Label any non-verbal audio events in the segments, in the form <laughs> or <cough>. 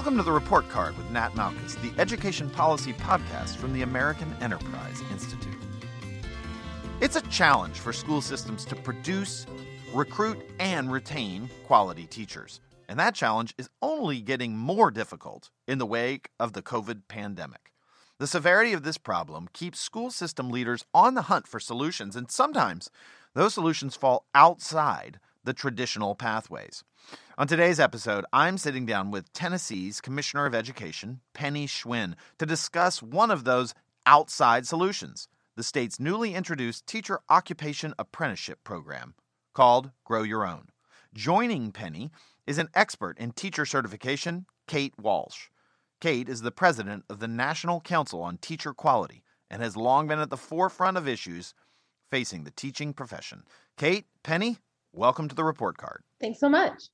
Welcome to the Report Card with Nat Malkus, the education policy podcast from the American Enterprise Institute. It's a challenge for school systems to produce, recruit, and retain quality teachers. And that challenge is only getting more difficult in the wake of the COVID pandemic. The severity of this problem keeps school system leaders on the hunt for solutions, and sometimes those solutions fall outside the traditional pathways. On today's episode, I'm sitting down with Tennessee's Commissioner of Education, Penny Schwinn, to discuss one of those outside solutions the state's newly introduced teacher occupation apprenticeship program called Grow Your Own. Joining Penny is an expert in teacher certification, Kate Walsh. Kate is the president of the National Council on Teacher Quality and has long been at the forefront of issues facing the teaching profession. Kate, Penny, welcome to the report card. Thanks so much.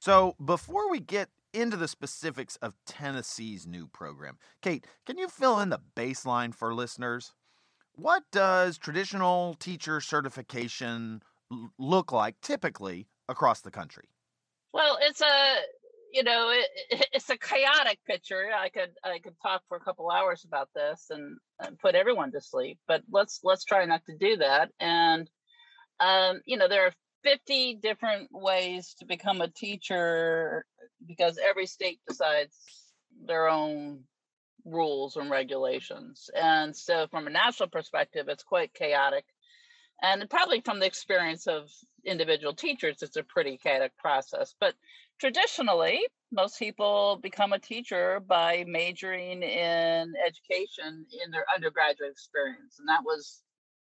So, before we get into the specifics of Tennessee's new program, Kate, can you fill in the baseline for listeners? What does traditional teacher certification look like typically across the country? Well, it's a you know it, it's a chaotic picture. I could I could talk for a couple hours about this and, and put everyone to sleep, but let's let's try not to do that. And um, you know there are 50 different ways to become a teacher because every state decides their own rules and regulations. And so, from a national perspective, it's quite chaotic. And probably from the experience of individual teachers, it's a pretty chaotic process. But traditionally, most people become a teacher by majoring in education in their undergraduate experience. And that was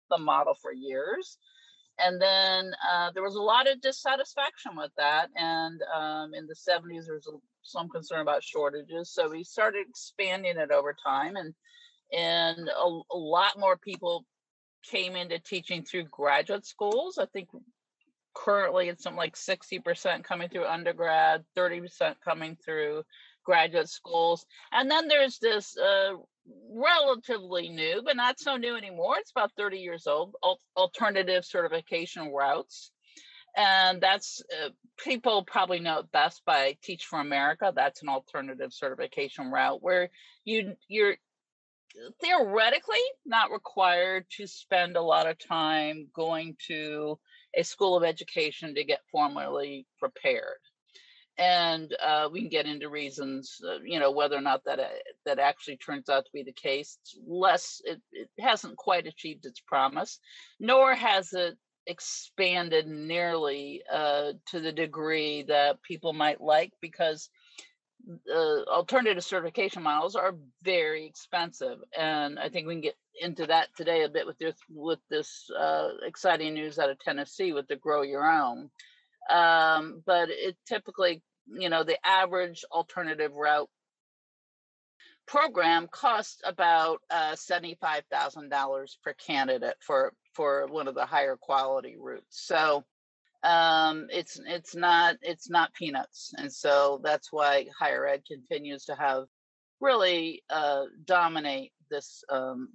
the model for years and then uh, there was a lot of dissatisfaction with that and um, in the 70s there was some concern about shortages so we started expanding it over time and and a, a, lot more people came into teaching through graduate schools. I think currently it's something like 60% coming through undergrad 30% coming through graduate schools and then there's this uh, relatively new, but not so new anymore. It's about 30 years old, alternative certification routes. And that's uh, people probably know it best by Teach for America. That's an alternative certification route where you you're theoretically not required to spend a lot of time going to a school of education to get formally prepared and uh, we can get into reasons, uh, you know, whether or not that uh, that actually turns out to be the case. It's less, it, it hasn't quite achieved its promise, nor has it expanded nearly uh, to the degree that people might like, because uh, alternative certification models are very expensive, and I think we can get into that today a bit with this with this uh, exciting news out of Tennessee with the Grow Your Own um, but it typically you know the average alternative route program costs about uh, $75,000 per candidate for for one of the higher quality routes. So um, it's it's not it's not peanuts, and so that's why higher ed continues to have really uh, dominate this um,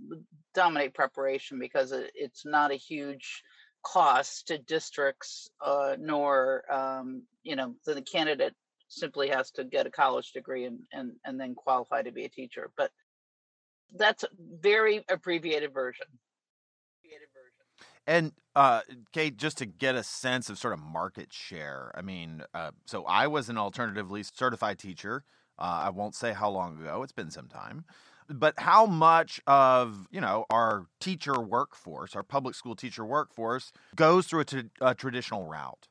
dominate preparation because it, it's not a huge cost to districts, uh, nor um, you know the candidate simply has to get a college degree and and and then qualify to be a teacher. But that's a very abbreviated version. And uh, Kate, just to get a sense of sort of market share, I mean, uh, so I was an alternatively certified teacher. Uh, I won't say how long ago; it's been some time but how much of you know our teacher workforce, our public school teacher workforce, goes through a, t- a traditional route?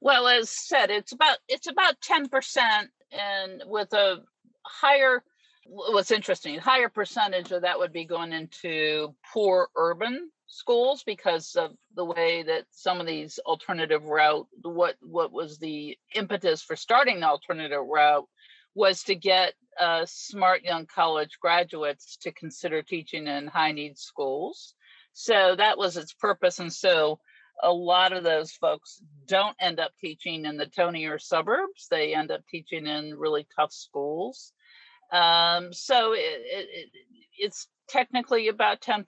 Well, as said, it's about it's about ten percent, and with a higher. What's interesting, higher percentage of that would be going into poor urban schools because of the way that some of these alternative route what what was the impetus for starting the alternative route was to get uh, smart young college graduates to consider teaching in high need schools. So that was its purpose. And so a lot of those folks don't end up teaching in the tonier suburbs, they end up teaching in really tough schools. Um, so it, it, it's technically about 10%,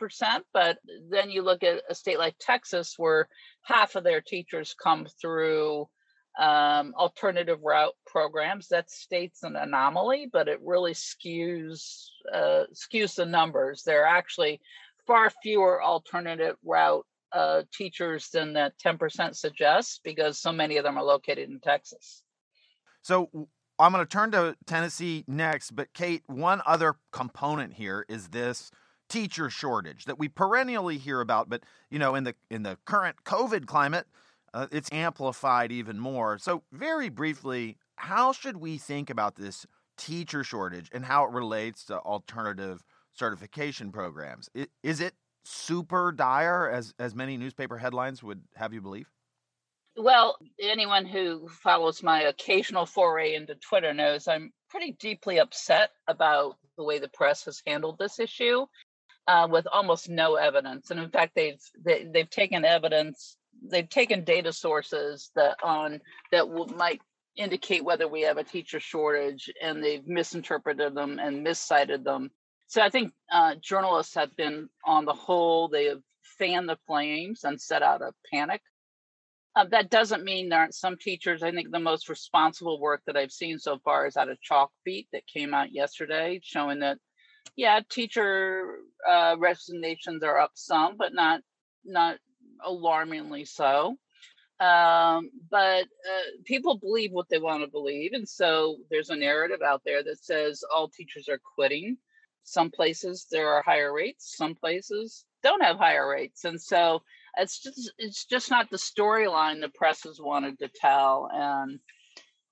but then you look at a state like Texas where half of their teachers come through um, alternative route programs. That state's an anomaly, but it really skews uh, skews the numbers. There are actually far fewer alternative route uh, teachers than that 10% suggests because so many of them are located in Texas. So I'm going to turn to Tennessee next, but Kate, one other component here is this teacher shortage that we perennially hear about, but you know, in the in the current COVID climate, uh, it's amplified even more. So, very briefly, how should we think about this teacher shortage and how it relates to alternative certification programs? Is it super dire as as many newspaper headlines would have you believe? Well, anyone who follows my occasional foray into Twitter knows I'm pretty deeply upset about the way the press has handled this issue, uh, with almost no evidence. And in fact, they've they, have they have taken evidence, they've taken data sources that on that w- might indicate whether we have a teacher shortage, and they've misinterpreted them and miscited them. So I think uh, journalists have been, on the whole, they have fanned the flames and set out a panic uh, that doesn't mean there aren't some teachers. I think the most responsible work that I've seen so far is out of Chalkbeat that came out yesterday, showing that, yeah, teacher uh, resignations are up some, but not not alarmingly so. Um, but uh, people believe what they want to believe, and so there's a narrative out there that says all teachers are quitting. Some places there are higher rates, some places don't have higher rates, and so it's just it's just not the storyline the press has wanted to tell and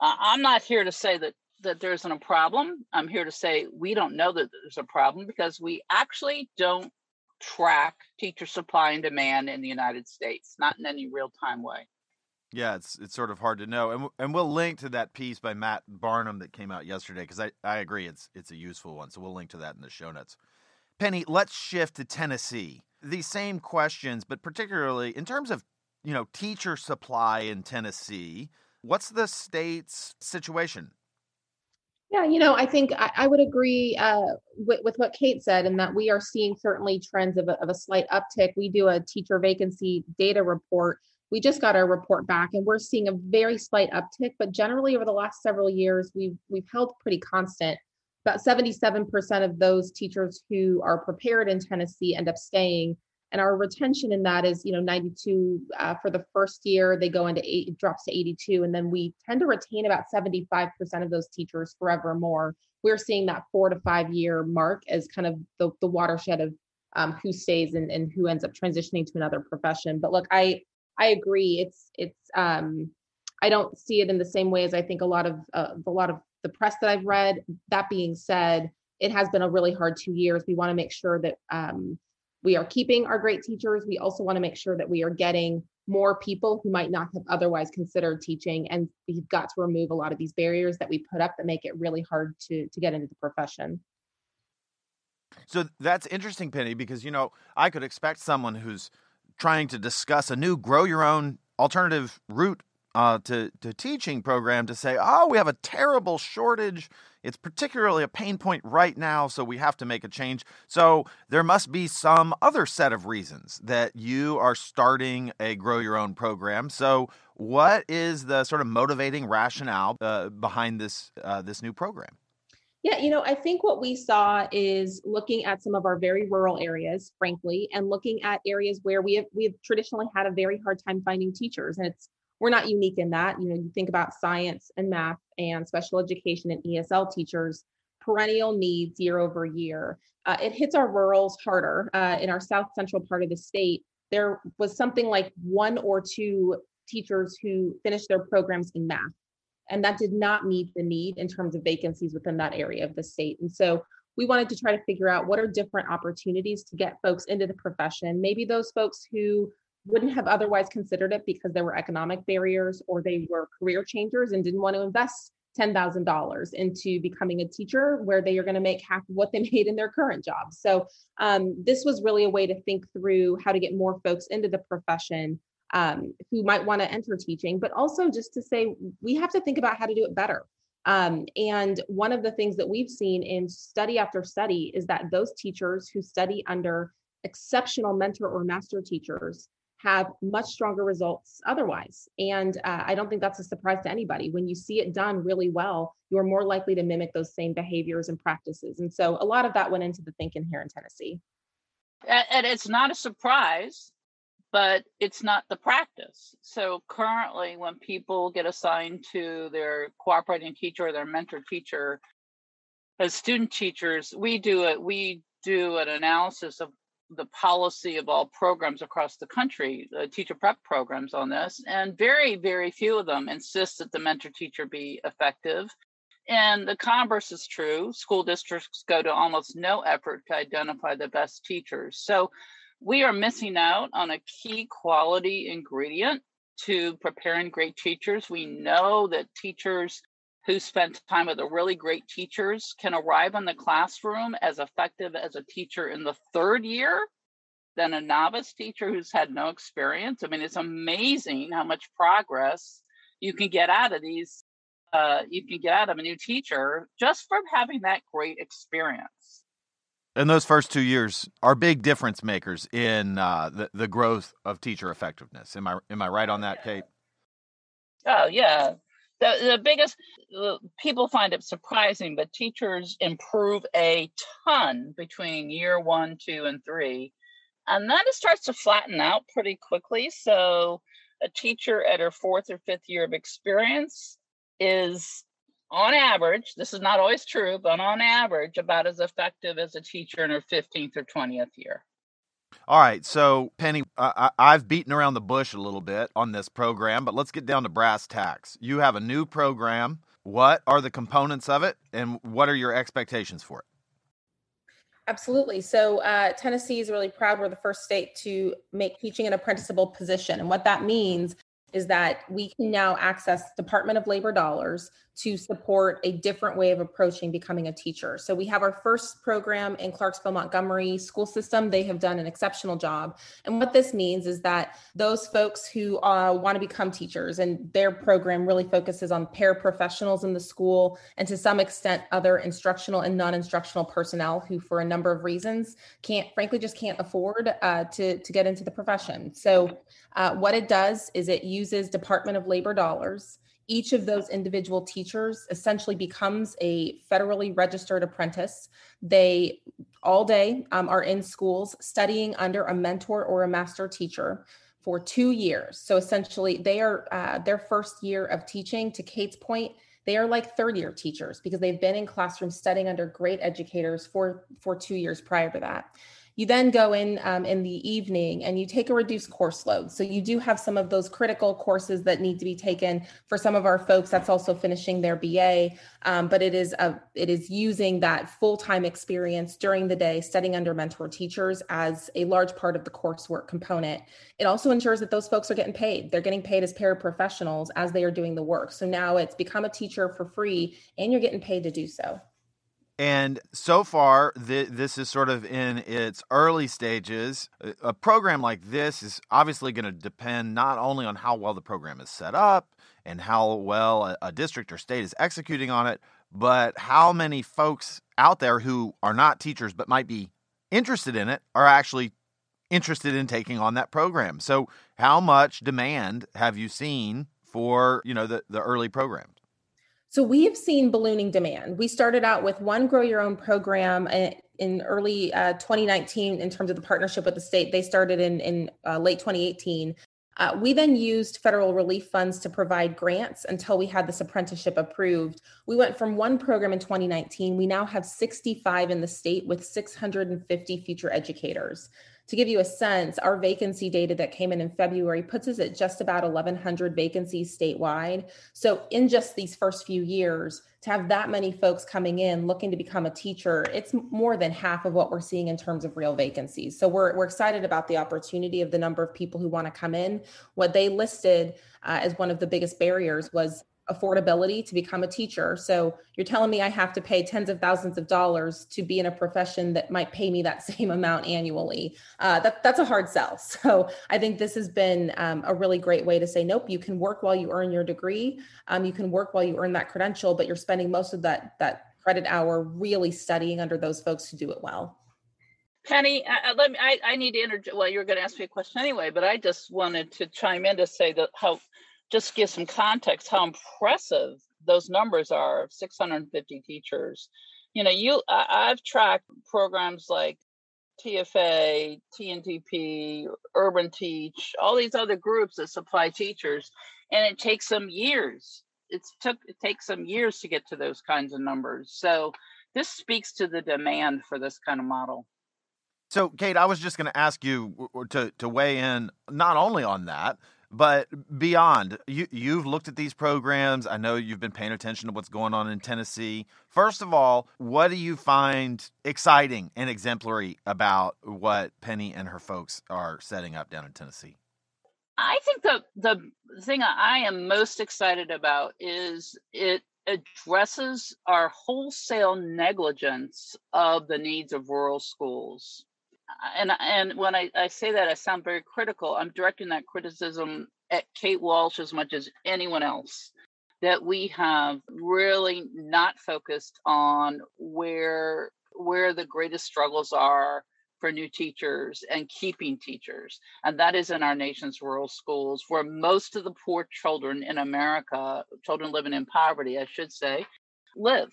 i'm not here to say that that there isn't a problem i'm here to say we don't know that there's a problem because we actually don't track teacher supply and demand in the united states not in any real time way yeah, it's it's sort of hard to know, and and we'll link to that piece by Matt Barnum that came out yesterday because I, I agree it's it's a useful one, so we'll link to that in the show notes. Penny, let's shift to Tennessee these same questions, but particularly in terms of you know teacher supply in Tennessee. What's the state's situation? Yeah, you know, I think I, I would agree uh, with, with what Kate said, and that we are seeing certainly trends of a, of a slight uptick. We do a teacher vacancy data report. We just got our report back, and we're seeing a very slight uptick. But generally, over the last several years, we've we've held pretty constant about 77% of those teachers who are prepared in Tennessee end up staying. And our retention in that is, you know, 92 uh, for the first year, they go into eight, drops to 82. And then we tend to retain about 75% of those teachers forevermore. We're seeing that four to five year mark as kind of the, the watershed of um, who stays and, and who ends up transitioning to another profession. But look, I, I agree. It's, it's, um, I don't see it in the same way as I think a lot of uh, a lot of the press that I've read. That being said, it has been a really hard two years. We want to make sure that um, we are keeping our great teachers. We also want to make sure that we are getting more people who might not have otherwise considered teaching. And we've got to remove a lot of these barriers that we put up that make it really hard to, to get into the profession. So that's interesting, Penny, because, you know, I could expect someone who's trying to discuss a new grow your own alternative route uh, to, to teaching program to say, oh, we have a terrible shortage. It's particularly a pain point right now, so we have to make a change. So there must be some other set of reasons that you are starting a grow your own program. So what is the sort of motivating rationale uh, behind this uh, this new program? Yeah, you know, I think what we saw is looking at some of our very rural areas, frankly, and looking at areas where we have we have traditionally had a very hard time finding teachers, and it's we're not unique in that. You know, you think about science and math and special education and ESL teachers, perennial needs year over year. Uh, it hits our rurals harder. Uh, in our south central part of the state, there was something like one or two teachers who finished their programs in math. And that did not meet the need in terms of vacancies within that area of the state. And so we wanted to try to figure out what are different opportunities to get folks into the profession. Maybe those folks who wouldn't have otherwise considered it because there were economic barriers or they were career changers and didn't want to invest $10,000 into becoming a teacher where they are going to make half of what they <laughs> made in their current job. So, um, this was really a way to think through how to get more folks into the profession um, who might want to enter teaching, but also just to say we have to think about how to do it better. Um, and one of the things that we've seen in study after study is that those teachers who study under exceptional mentor or master teachers have much stronger results otherwise. And uh, I don't think that's a surprise to anybody. When you see it done really well, you're more likely to mimic those same behaviors and practices. And so a lot of that went into the thinking here in Tennessee. And it's not a surprise, but it's not the practice. So currently, when people get assigned to their cooperating teacher or their mentor teacher, as student teachers, we do it. We do an analysis of the policy of all programs across the country, uh, teacher prep programs on this, and very, very few of them insist that the mentor teacher be effective. And the converse is true. School districts go to almost no effort to identify the best teachers. So we are missing out on a key quality ingredient to preparing great teachers. We know that teachers who spent time with the really great teachers can arrive in the classroom as effective as a teacher in the third year than a novice teacher who's had no experience. I mean, it's amazing how much progress you can get out of these. Uh, you can get out of a new teacher just from having that great experience. And those first two years are big difference makers in uh, the the growth of teacher effectiveness. Am I am I right on that, Kate? Oh yeah, the, the biggest uh, people find it surprising but teachers improve a ton between year one two and three and then it starts to flatten out pretty quickly so a teacher at her fourth or fifth year of experience is on average this is not always true but on average about as effective as a teacher in her 15th or 20th year all right, so Penny, I, have beaten around the bush a little bit on this program, but let's get down to brass tacks. You have a new program. What are the components of it, and what are your expectations for it? Absolutely. So, uh, Tennessee is really proud. We're the first state to make teaching an apprenticeable position. And what that means is that we can now access Department of Labor dollars to support a different way of approaching becoming a teacher. So we have our first program in Clarksville Montgomery school system. They have done an exceptional job. And what this means is that those folks who uh, want to become teachers and their program really focuses on paraprofessionals in the school and to some extent other instructional and non-instructional personnel who for a number of reasons can't frankly just can't afford uh, to, to get into the profession. So uh, what it does is it uses Department of Labor dollars each of those individual teachers essentially becomes a federally registered apprentice. They all day um, are in schools studying under a mentor or a master teacher for two years. So essentially, they are uh, their first year of teaching. To Kate's point, they are like third year teachers because they've been in classrooms studying under great educators for for two years prior to that. You then go in um, in the evening and you take a reduced course load. So you do have some of those critical courses that need to be taken for some of our folks. That's also finishing their BA, um, but it is a it is using that full time experience during the day, studying under mentor teachers as a large part of the coursework component. It also ensures that those folks are getting paid. They're getting paid as paraprofessionals as they are doing the work. So now it's become a teacher for free, and you're getting paid to do so. And so far, th- this is sort of in its early stages. A program like this is obviously going to depend not only on how well the program is set up and how well a, a district or state is executing on it, but how many folks out there who are not teachers but might be interested in it are actually interested in taking on that program. So, how much demand have you seen for you know the, the early programs? So we have seen ballooning demand. We started out with one grow your own program uh, in early uh, 2019 in terms of the partnership with the state. They started in, in uh, late 2018. Uh, we then used federal relief funds to provide grants until we had this apprenticeship approved. We went from one program in 2019. We now have 65 in the state with 650 future educators to give you a sense, our vacancy data that came in in February puts us at just about 1,100 vacancies statewide. So, in just these first few years, to have that many folks coming in looking to become a teacher, it's more than half of what we're seeing in terms of real vacancies. So, we're, we're excited about the opportunity of the number of people who want to come in. What they listed uh, as one of the biggest barriers was affordability to become a teacher. So you're telling me I have to pay tens of thousands of dollars to be in a profession that might pay me that <laughs> same amount annually. Uh, that, that's a hard sell. <laughs> So I think this has been um, a really great way to say, nope, you can work while you earn your degree. Um, you can work while you earn that credential, but you're spending most of that that credit hour really studying under those folks who do it well. Penny, uh, let me. I, I need to interject. Well, you're going to ask me a question anyway, but I just wanted to chime in to say that how, just give some context, how impressive those numbers are of 650 teachers. You know, you I, I've tracked programs like TFA, TNTP, Urban Teach, all these other groups that supply teachers, and it takes them years. It's took it takes them years to get to those kinds of numbers. So this speaks to the demand for this kind of model. So, Kate, I was just going to ask you to to weigh in not only on that, but beyond. You you've looked at these programs. I know you've been paying attention to what's going on in Tennessee. First of all, what do you find exciting and exemplary about what Penny and her folks are setting up down in Tennessee? I think the the thing I am most excited about is it addresses our wholesale negligence of the needs of rural schools and and when I, I say that I sound very critical, I'm directing that criticism at Kate Walsh as much as anyone else. That we have really not focused on where where the greatest struggles are for new teachers and keeping teachers. And that is in our nation's rural schools, where most of the poor children in America, children living in poverty, I should say, live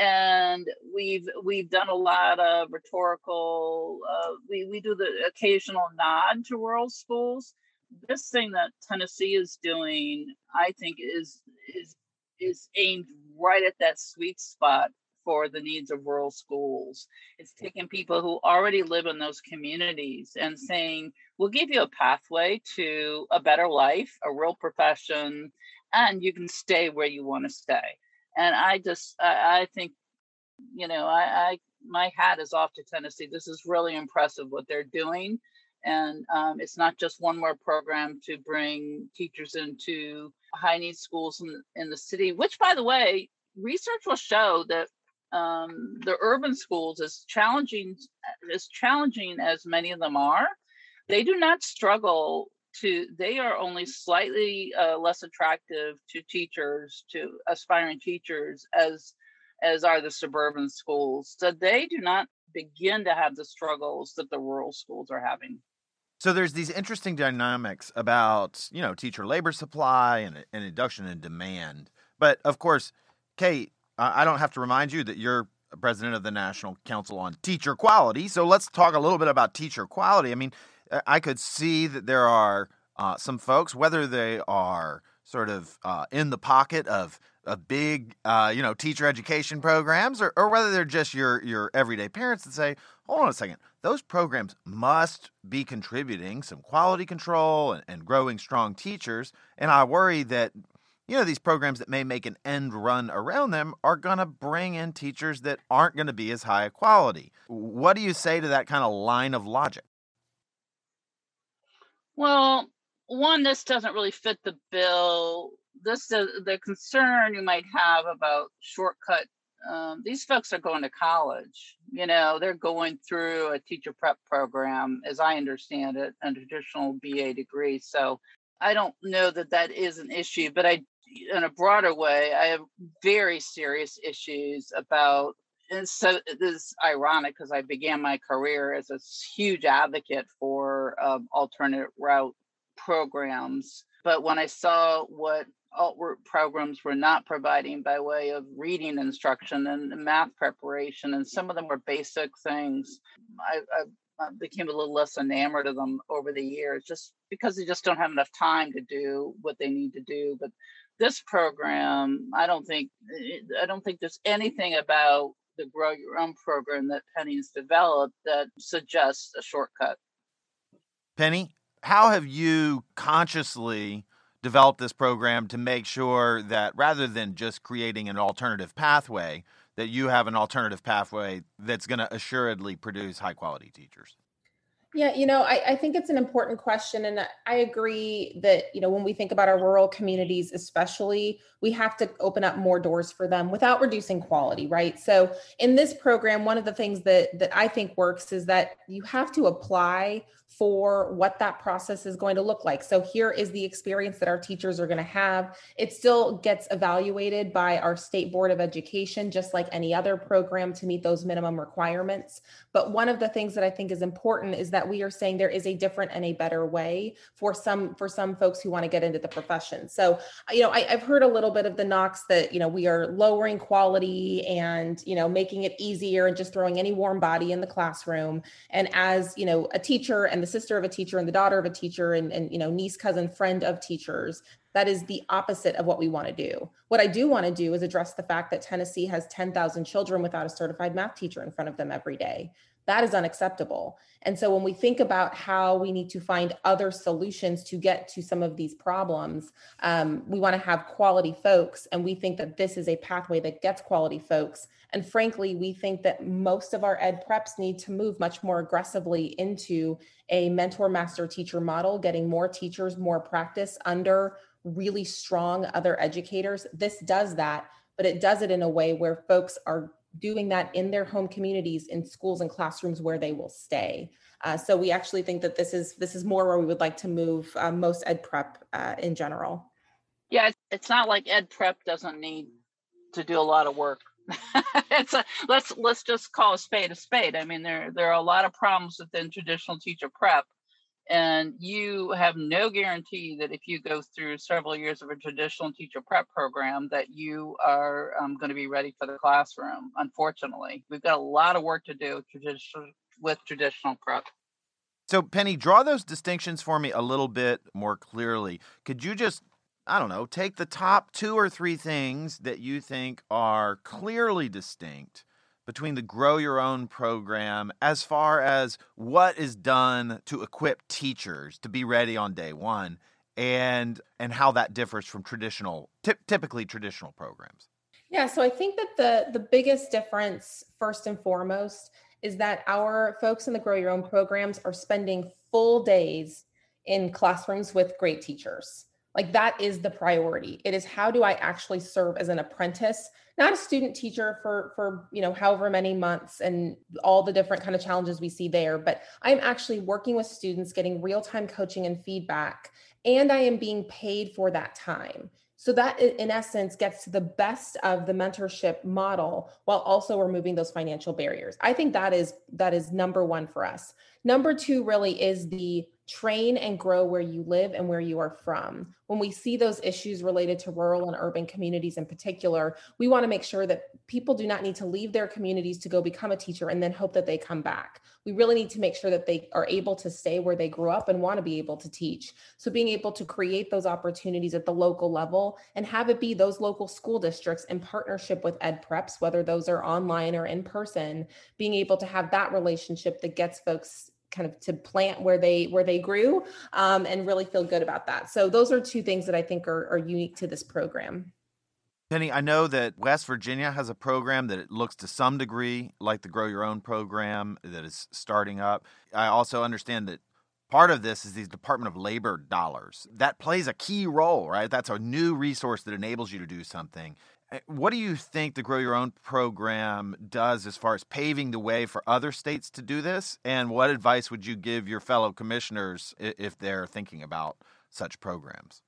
and we've we've done a lot of rhetorical uh, we, we do the occasional nod to rural schools. This thing that tennessee is doing i think is is is aimed right at that sweet spot for the needs of rural schools. It's taking people who already live in those communities and saying we'll give you a pathway to a better life a real profession and you can stay where you want to stay and I just I, I think you know I, I my hat is off to Tennessee. This is really impressive what they're doing, and um, it's not just one more program to bring teachers into high need schools in, in the city. Which, by the way, research will show that um, the urban schools, as challenging as challenging as many of them are, they do not struggle to they are only slightly uh, less attractive to teachers to aspiring teachers as as are the suburban schools. So they do not begin to have the struggles that the rural schools are having. So there's these interesting dynamics about you know teacher labor supply and, and induction and demand. But of course kate i don't have to remind you that you're president of the national council on teacher quality. So let's talk a little bit about teacher quality. I mean I could see that there are uh, some folks, whether they are sort of uh, in the pocket of a big, uh, you know, teacher education programs, or, or whether they're just your your everyday parents that say, "Hold on a second, those programs must be contributing some quality control and, and growing strong teachers." And I worry that you know these programs that may make an end run around them are going to bring in teachers that aren't going to be as high a quality. What do you say to that kind of line of logic? Well, one, this doesn't really fit the bill. This is the concern you might have about shortcut. Um, these folks are going to college. You know, they're going through a teacher prep program, as I understand it, a traditional BA degree. So I don't know that that is an issue, but I, in a broader way, I have very serious issues about and so this is ironic because I began my career as a huge advocate for um, alternate route programs. But when I saw what alt route programs were not providing by way of reading instruction and math preparation, and some of them were basic things, I, I, I became a little less enamored of them over the years, just because they just don't have enough time to do what they need to do. But this program, I don't think I don't think there's anything about the Grow Your Own program that Penny's developed that suggests a shortcut. Penny, how have you consciously developed this program to make sure that rather than just creating an alternative pathway, that you have an alternative pathway that's going to assuredly produce high quality teachers? Yeah, you know, I, I think it's an important question. And I agree that, you know, when we think about our rural communities, especially, we have to open up more doors for them without reducing quality, right? So in this program, one of the things that that I think works is that you have to apply for what that process is going to look like. So here is the experience that our teachers are going to have. It still gets evaluated by our state board of education just like any other program to meet those minimum requirements. But one of the things that I think is important is that we are saying there is a different and a better way for some for some folks who want to get into the profession. So, you know, I, I've heard a little bit of the knocks that, you know, we are lowering quality and, you know, making it easier and just throwing any warm body in the classroom. And as, you know, a teacher and the sister of a teacher and the daughter of a teacher and, and you know, niece, cousin, friend of teachers, that is the opposite of what we want to do. What I do want to do is address the fact that Tennessee has 10,000 children without a certified math teacher in front of them every day. That is unacceptable. And so when we think about how we need to find other solutions to get to some of these problems, um, we want to have quality folks. And we think that this is a pathway that gets quality folks. And frankly, we think that most of our ed preps need to move much more aggressively into a mentor master teacher model, getting more teachers, more practice under really strong other educators. This does that, but it does it in a way where folks are doing that in their home communities in schools and classrooms where they will stay. Uh, so we actually think that this is this is more where we would like to move uh, most ed prep uh, in general. Yeah, it's not like ed prep doesn't need to do a lot of work. <laughs> it's a let's let's just call a spade a spade. I mean, there there are a lot of problems within traditional teacher prep and you have no guarantee that if you go through several years of a traditional teacher prep program that you are um, going to be ready for the classroom unfortunately. We've got a lot of work to do with traditional prep. So penny draw those distinctions for me a little bit more clearly. Could you just I don't know, take the top two or three things that you think are clearly distinct between the Grow Your Own program as far as what is done to equip teachers to be ready on day one and and how that differs from traditional t- typically traditional programs. Yeah so i think that the the biggest difference first and foremost is that our folks in the grow your own programs are spending full days in classrooms with great teachers like that is the priority. It is how do i actually serve as an apprentice not a student teacher for for you know however many months and all the different kind of challenges we see there but i'm actually working with students getting real-time coaching and feedback and i am being paid for that time. So that in essence gets to the best of the mentorship model while also removing those financial barriers. I think that is that is number one for us. Number two really is the train and grow where you live and where you are from. When we see those issues related to rural and urban communities in particular, we want to make sure that people do not need to leave their communities to go become a teacher and then hope that they come back. We really need to make sure that they are able to stay where they grew up and want to be able to teach. So being able to create those opportunities at the local level and have it be those local school districts in partnership with ed preps, whether those are online or in person, being able to have that relationship that gets folks kind of to plant where they where they grew um, and really feel good about that. So those are two things that i think are, are unique to this program. Penny i know that west virginia has a program that looks to some degree like the grow your own program that is starting up. I also understand that part of this is these department of labor dollars. That plays a key role right? That's a new resource that enables you to do something Eh, what do you think the Grow Your Own program does as far as paving the way for other states to do this? And what advice would you give your fellow commissioners if they're thinking about such programs?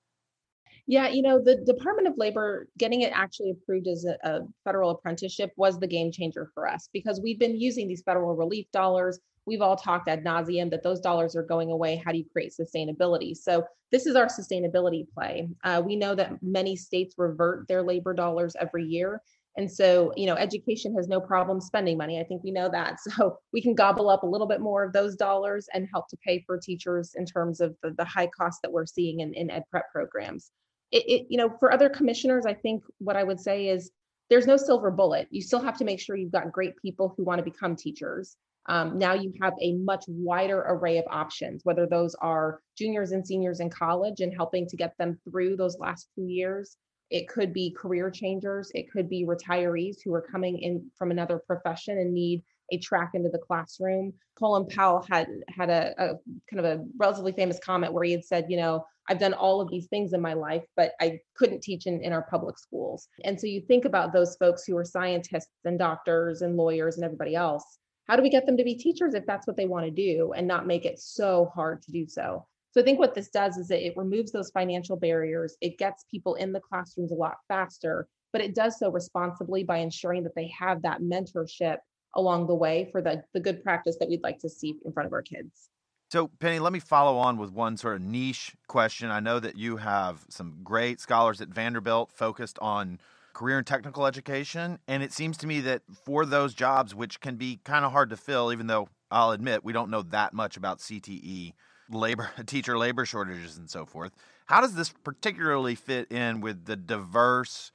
Yeah, you know, the Department of Labor getting it actually approved as a, a, federal apprenticeship was the game changer for us because we've been using these federal relief dollars we've all talked ad nauseum that those dollars are going away. How do you create sustainability? So this is our sustainability play. Uh, we know that many states revert their labor dollars every year. And so, you know, education has no problem spending money. I think we know that. <laughs> So we can gobble up a little bit more of those dollars and help to pay for teachers in terms of the, the high cost that we're seeing in, in ed prep programs. It, it, you know, for other commissioners, I think what I would say is there's no silver bullet. You still have to make sure you've got great people who want to become teachers. Um, now you have a much wider array of options, whether those are juniors and seniors in college and helping to get them through those last two years. It could be career changers. It could be retirees who are coming in from another profession and need a track into the classroom. Colin Powell had had a, a, kind of a relatively famous comment where he had said, you know, I've done all of these things in my life, but I couldn't teach in, in our public schools. And so you think about those folks who are scientists and doctors and lawyers and everybody else. How do we get them to be teachers if that's what they want to do and not make it so hard to do so? So I think what this does is that it removes those financial barriers. It gets people in the classrooms a lot faster, but it does so responsibly by ensuring that they have that mentorship along the way for the, the good practice that we'd like to see in front of our kids. So, Penny, let me follow on with one sort of niche question. I know that you have some great scholars at Vanderbilt focused on career and technical education. And it seems to me that for those jobs, which can be kind of hard to fill, even though I'll admit we don't know that much about CTE, labor, <laughs> teacher labor shortages, and so forth, how does this particularly fit in with the diverse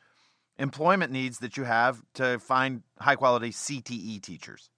employment needs that you have to find high quality CTE teachers?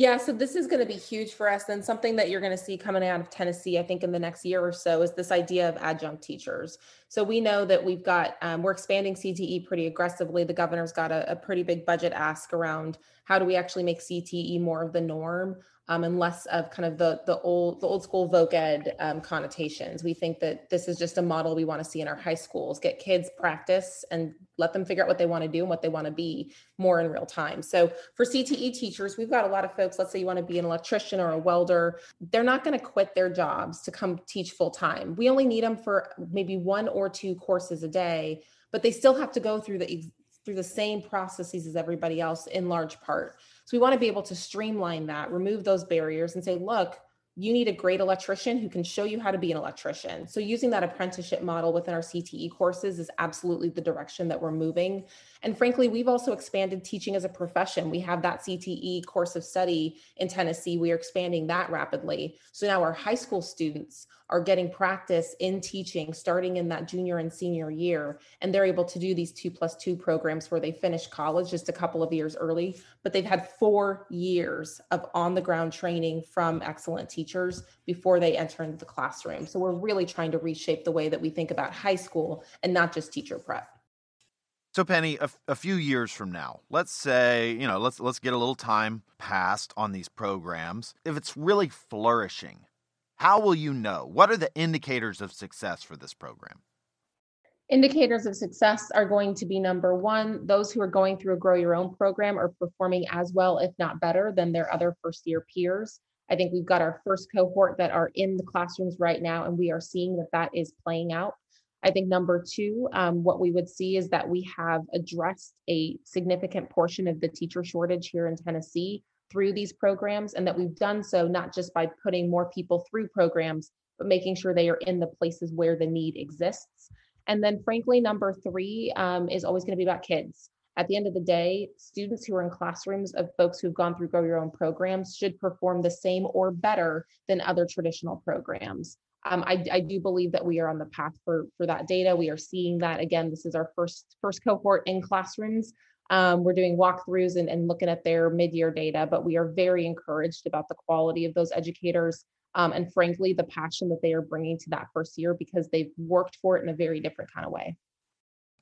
Yeah, so this is going to be huge for us. And something that you're going to see coming out of Tennessee, I think, in the next year or so, is this idea of adjunct teachers. So we know that we've got, um, we're expanding CTE pretty aggressively. The governor's got a, a pretty big budget ask around how do we actually make CTE more of the norm um, and less of kind of the the old the old school voc ed um, connotations. We think that this is just a model we want to see in our high schools. Get kids practice and let them figure out what they want to do and what they want to be more in real time. So for CTE teachers, we've got a lot of folks. Let's say you want to be an electrician or a welder. They're not going to quit their jobs to come teach full time. We only need them for maybe one or two courses a day, but they still have to go through the through the same processes as everybody else in large part. So we want to be able to streamline that, remove those barriers and say, look, you need a great electrician who can show you how to be an electrician. So using that apprenticeship model within our CTE courses is absolutely the direction that we're moving. And frankly, we've also expanded teaching as a profession. We have that CTE course of study in Tennessee. We are expanding that rapidly. So now our high school students are getting practice in teaching starting in that junior and senior year. And they're able to do these two plus two programs where they finish college just a couple of years early, but they've had four years of on the ground training from excellent teachers before they enter into the classroom. So we're really trying to reshape the way that we think about high school and not just teacher prep. So Penny, a, a, few years from now, let's say, you know, let's let's get a little time passed on these programs. If it's really flourishing, how will you know? What are the indicators of success for this program? Indicators of success are going to be number one, those who are going through a grow your own program are performing as well, if not better, than their other first year peers. I think we've got our first cohort that are in the classrooms right now, and we are seeing that that is playing out. I think number two, um, what we would see is that we have addressed a significant portion of the teacher shortage here in Tennessee through these programs, and that we've done so not just by putting more people through programs, but making sure they are in the places where the need exists. And then, frankly, number three um, is always going to be about kids. At the end of the day, students who are in classrooms of folks who've gone through Grow Your Own programs should perform the same or better than other traditional programs um, I, I, do believe that we are on the path for for that data. We are seeing that again. This is our first first cohort in classrooms. Um, we're doing walkthroughs and, and looking at their mid-year data, but we are very encouraged about the quality of those educators um, and frankly the passion that they are bringing to that first year because they've worked for it in a very different kind of way.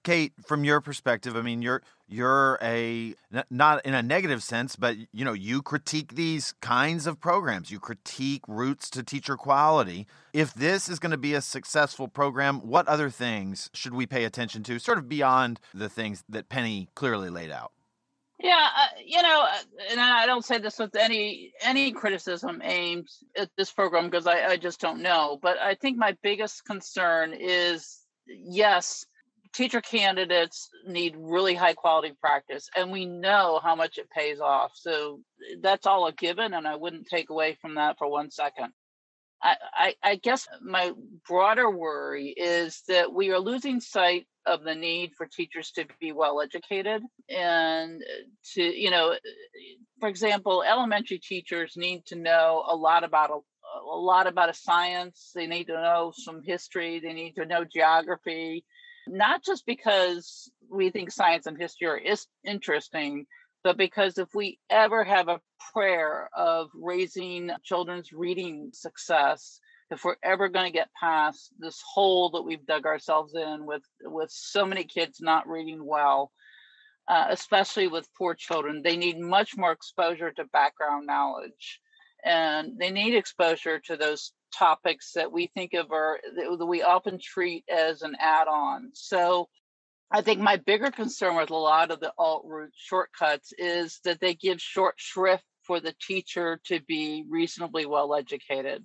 Kate, from your perspective, I mean, you're you're a not in a negative sense, but you know, you critique these kinds of programs. You critique routes to teacher quality. If this is going to be a successful program, what other things should we pay attention to, sort of beyond the things that Penny clearly laid out? Yeah, uh, you know, uh, and I don't say this with any any criticism aimed at this program because I, I just don't know. But I think my biggest concern is yes teacher candidates need really high quality practice and we know how much it pays off so eh, that's all a given and i wouldn't take away from that for one second. I, I, I guess my broader worry is that we are losing sight of the need for teachers to be well educated and eh, to you know eh, for example elementary teachers need to know a lot about a, a lot about a science they need to know some history they need to know geography not just because we think science and history are is interesting, but because if we ever have a prayer of raising children's reading success, if we're ever going to get past this hole that we've dug ourselves in with with so many kids not reading well, uh, especially with poor children. They need much more exposure to background knowledge, and they need exposure to those topics that we think of are that we often treat as an add-on. So I think my bigger concern with a lot of the alt route shortcuts is that they give short shrift for the teacher to be reasonably well educated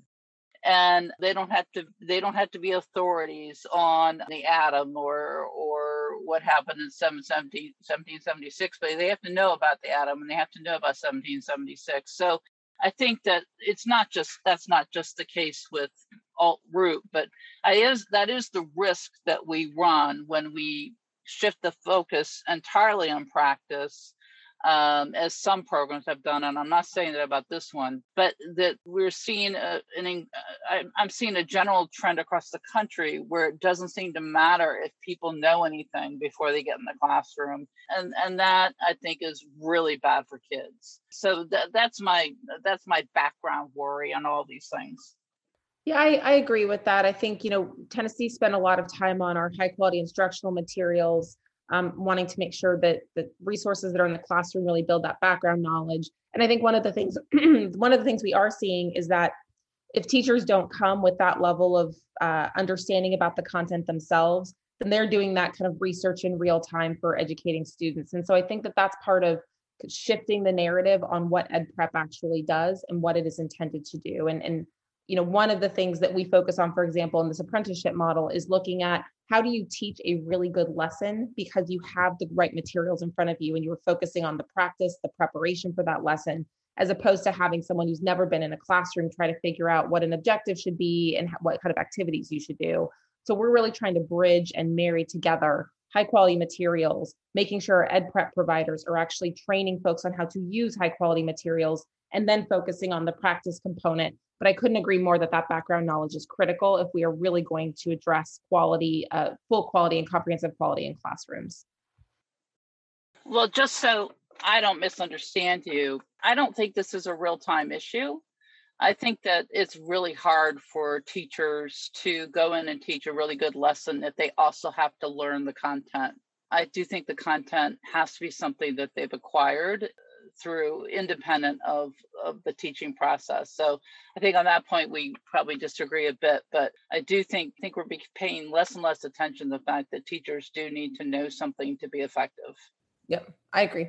and they don't have to they don't have to be authorities on the atom or or what happened in 1776 but they have to know about the atom and they have to know about 1776 so i think that it's not just that's not just the case with alt route but I is that is the risk that we run when we shift the focus entirely on practice um, as some programs have done, and I'm not saying that about this one, but that we're seeing a, an, uh, I'm seeing a general trend across the country where it doesn't seem to matter if people know anything before they get in the classroom, and and that I think is really bad for kids. So that that's my that's my background worry on all these things. Yeah, I, I agree with that. I think, you know, Tennessee spent a lot of time on our high quality instructional materials um, wanting to make sure that the resources that are in the classroom really build that background knowledge. And I think one of the things, <clears throat> one of the things we are seeing is that if teachers don't come with that level of uh, understanding about the content themselves, then they're doing that kind of research in real time for educating students. And so I think that that's part of shifting the narrative on what ed prep actually does and what it is intended to do. And, and you know, one of the things that we focus on, for example, in this apprenticeship model is looking at how do you teach a really good lesson because you have the right materials in front of you and you're focusing on the practice, the preparation for that lesson, as opposed to having someone who's never been in a classroom try to figure out what an objective should be and what kind of activities you should do. So we're really trying to bridge and marry together high quality materials, making sure our ed prep providers are actually training folks on how to use high quality materials and then focusing on the practice component but I couldn't agree more that that background knowledge is critical if we are really going to address quality, uh, full quality and comprehensive quality in classrooms. Well, just so I don't misunderstand you, I don't think this is a real time issue. I think that it's really hard for teachers to go in and teach a really good lesson if they also have to learn the content. I do think the content has to be something that they've acquired through independent of, of the teaching process. So I think on that point we probably disagree a bit, but I do think think we're paying less and less attention to the fact that teachers do need to know something to be effective. Yep, I agree.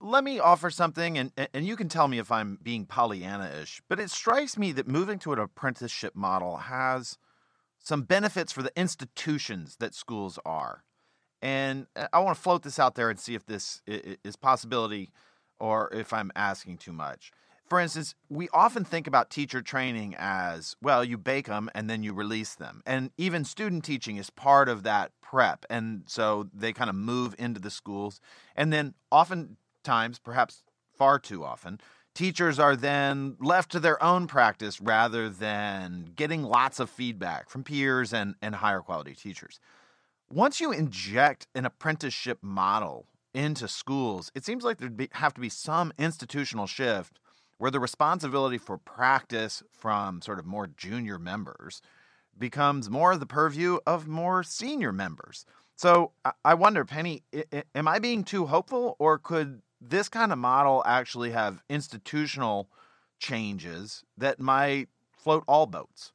Let me offer something, and, and you can tell me if I'm being Pollyanna ish, but it strikes me that moving to an apprenticeship model has some benefits for the institutions that schools are. And uh, I want to float this out there and see if this is possibility or if I'm asking too much. For instance, we often think about teacher training as well, you bake them and then you release them. And even student teaching is part of that prep. And so they kind of move into the schools. And then oftentimes, perhaps far too often, teachers are then left to their own practice rather than getting lots of feedback from peers and, and higher quality teachers. Once you inject an apprenticeship model into schools, it seems like there'd be, have to be some institutional shift where the responsibility for practice from sort of more junior members becomes more the purview of more senior members. So I wonder, Penny, am I being too hopeful, or could this kind of model actually have institutional changes that might float all boats?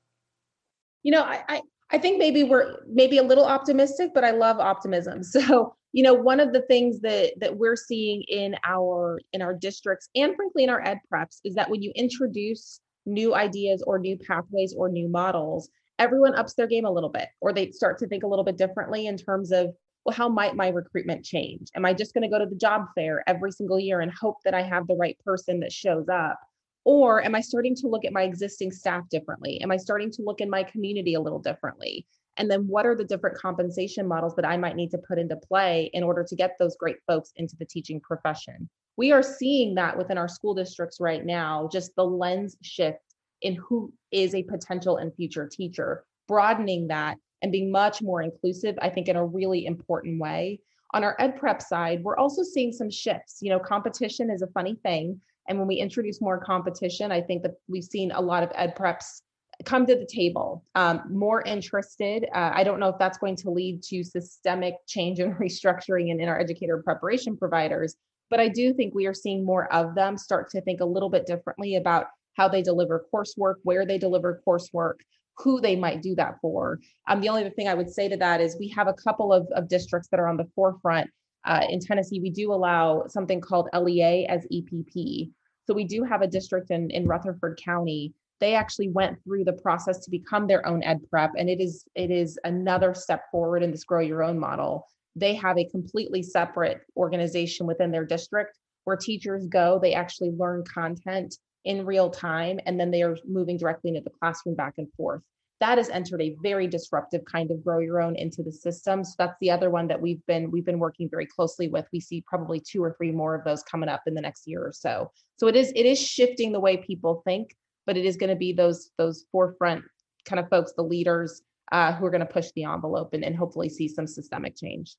You know, I, I, I think maybe we're maybe a little optimistic, but I love optimism. <laughs> So you know one of the things that that we're seeing in our in our districts and frankly in our ed preps is that when you introduce new ideas or new pathways or new models everyone ups their game a little bit or they start to think a little bit differently in terms of well how might my recruitment change? Am i just going to go to the job fair every single year and hope that i have the right person that shows up? Or am i starting to look at my existing staff differently? Am i starting to look in my community a little differently and then what are the different compensation models that I might need to put into play in order to get those great folks into the teaching profession? We are seeing that within our school districts right now, just the lens shift in who is a potential and future teacher, broadening that and being much more inclusive, I think, in a really important way. On our ed prep side, we're also seeing some shifts. You know, competition is a funny thing. And when we introduce more competition, I think that we've seen a lot of ed preps come to the table um, more interested. Uh, i don't know if that's going to lead to systemic change <laughs> and restructuring in, in our educator preparation providers but i do think we are seeing more of them start to think a little bit differently about how they deliver coursework where they deliver coursework who they might do that for. Um, the only other thing i would say to that is we have a couple of, of districts that are on the forefront. Uh, in tennessee we do allow something called lea as epp so we do have a district in, in rutherford county they actually went through the process to become their own ed prep and it is it is another step forward in this grow your own model. They have a completely separate organization within their district where teachers go they actually learn content in real time and then they are moving directly into the classroom back and forth. That has entered a very disruptive kind of grow your own into the system. So that's the other one that we've been we've been working very closely with. We see probably two or three more of those coming up in the next year or so. So it is it is shifting the way people think but it is going to be those those forefront kind of folks, the leaders uh, who are going to push the envelope and, and hopefully see some systemic change.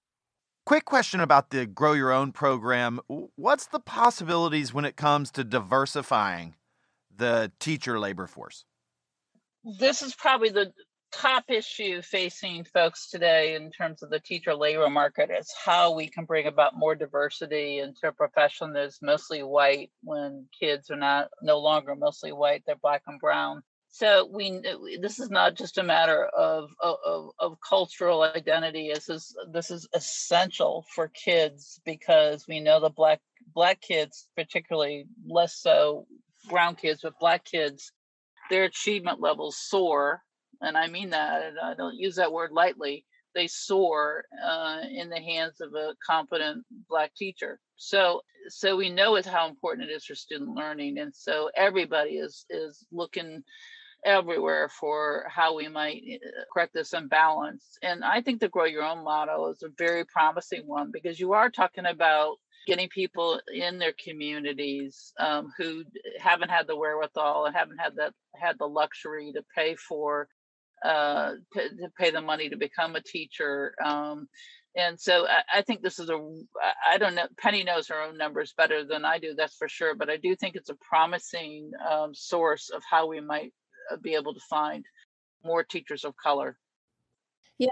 Quick question about the Grow Your Own program. What's the possibilities when it comes to diversifying the teacher labor force? This is probably the top issue facing folks today in terms of the teacher labor market is how we can bring about more diversity into a profession that's mostly white when kids are not no longer mostly white they're black and brown. So we uh, this is not just a matter of of, of cultural identity this is this is essential for kids because we know the black black kids particularly less so brown kids but black kids their achievement levels soar and I mean that, and I don't use that word lightly, they soar uh, in the hands of a competent black teacher. So, so we know it's how important it is for student learning, and so everybody is is looking everywhere for how we might uh, correct this imbalance. And I think the grow your own model is a very promising one because you are talking about getting people in their communities um, who haven't had the wherewithal and haven't had that had the luxury to pay for uh, to, pay the money to become a teacher. Um, and so I, I, think this is a, I don't know, Penny knows her own numbers better than I do, that's for sure. But I do think it's a promising um, source of how we might uh, be able to find more teachers of color. Yeah,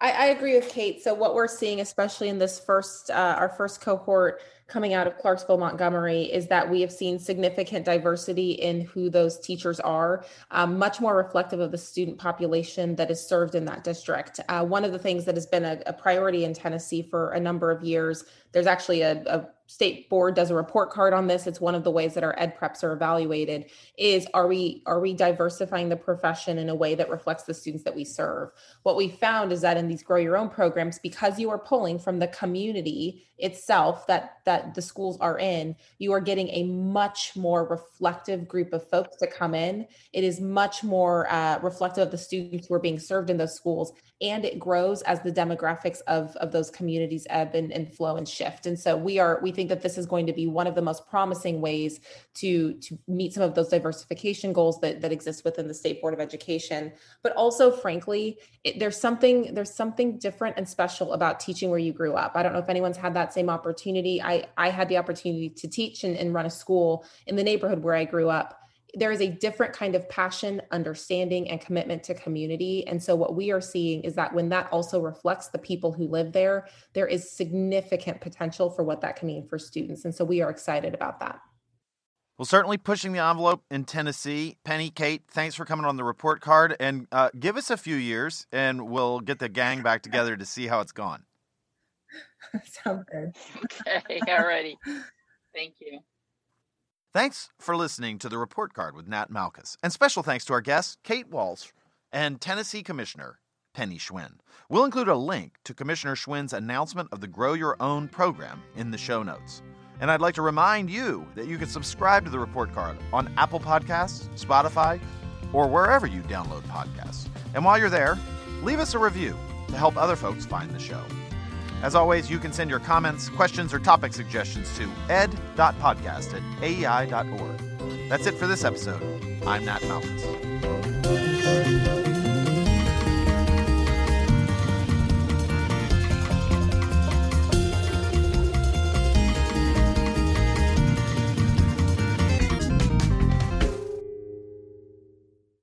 I, I agree with Kate. So what we're seeing, especially in this first, uh, our first cohort, coming out of Clarksville, Montgomery, is that we have seen significant diversity in who those teachers are, um, much more reflective of the student population that is served in that district. Uh, one of the things that has been a, a, priority in Tennessee for a number of years, there's actually a, a state board does a report card on this. It's one of the ways that our ed preps are evaluated is are we are we diversifying the profession in a way that reflects the students that we serve? What we found is that in these grow your own programs because you are pulling from the community itself that that the schools are in you are getting a much more reflective group of folks to come in. It is much more uh, reflective of the students who are being served in those schools and it grows as the demographics of of those communities ebb and, and flow and shift and so we are we think that this is going to be one of the most promising ways to to meet some of those diversification goals that that exist within the state board of education but also frankly it, there's something there's something different and special about teaching where you grew up i don't know if anyone's had that same opportunity. I, I had the opportunity to teach and, and run a school in the neighborhood where I grew up. There is a different kind of passion, understanding, and commitment to community. And so, what we are seeing is that when that also reflects the people who live there, there is significant potential for what that can mean for students. And so, we are excited about that. Well, certainly pushing the envelope in Tennessee. Penny, Kate, thanks for coming on the report card. And uh, give us a few years, and we'll get the gang back together to see how it's gone. <laughs> Sounds good. <laughs> Okay, alrighty. Thank you. Thanks for listening to the report card with Nat Malkus. And special thanks to our guests, Kate Walsh and Tennessee Commissioner Penny Schwinn. We'll include a link to Commissioner Schwinn's announcement of the Grow Your Own program in the show notes. And I'd like to remind you that you can subscribe to the report card on Apple Podcasts, Spotify, or wherever you download podcasts. And while you're there, leave us a review to help other folks find the show. As always, you can send your comments, questions, or topic suggestions to ed.podcast at aei.org. That's it for this episode. I'm Nat Malkus.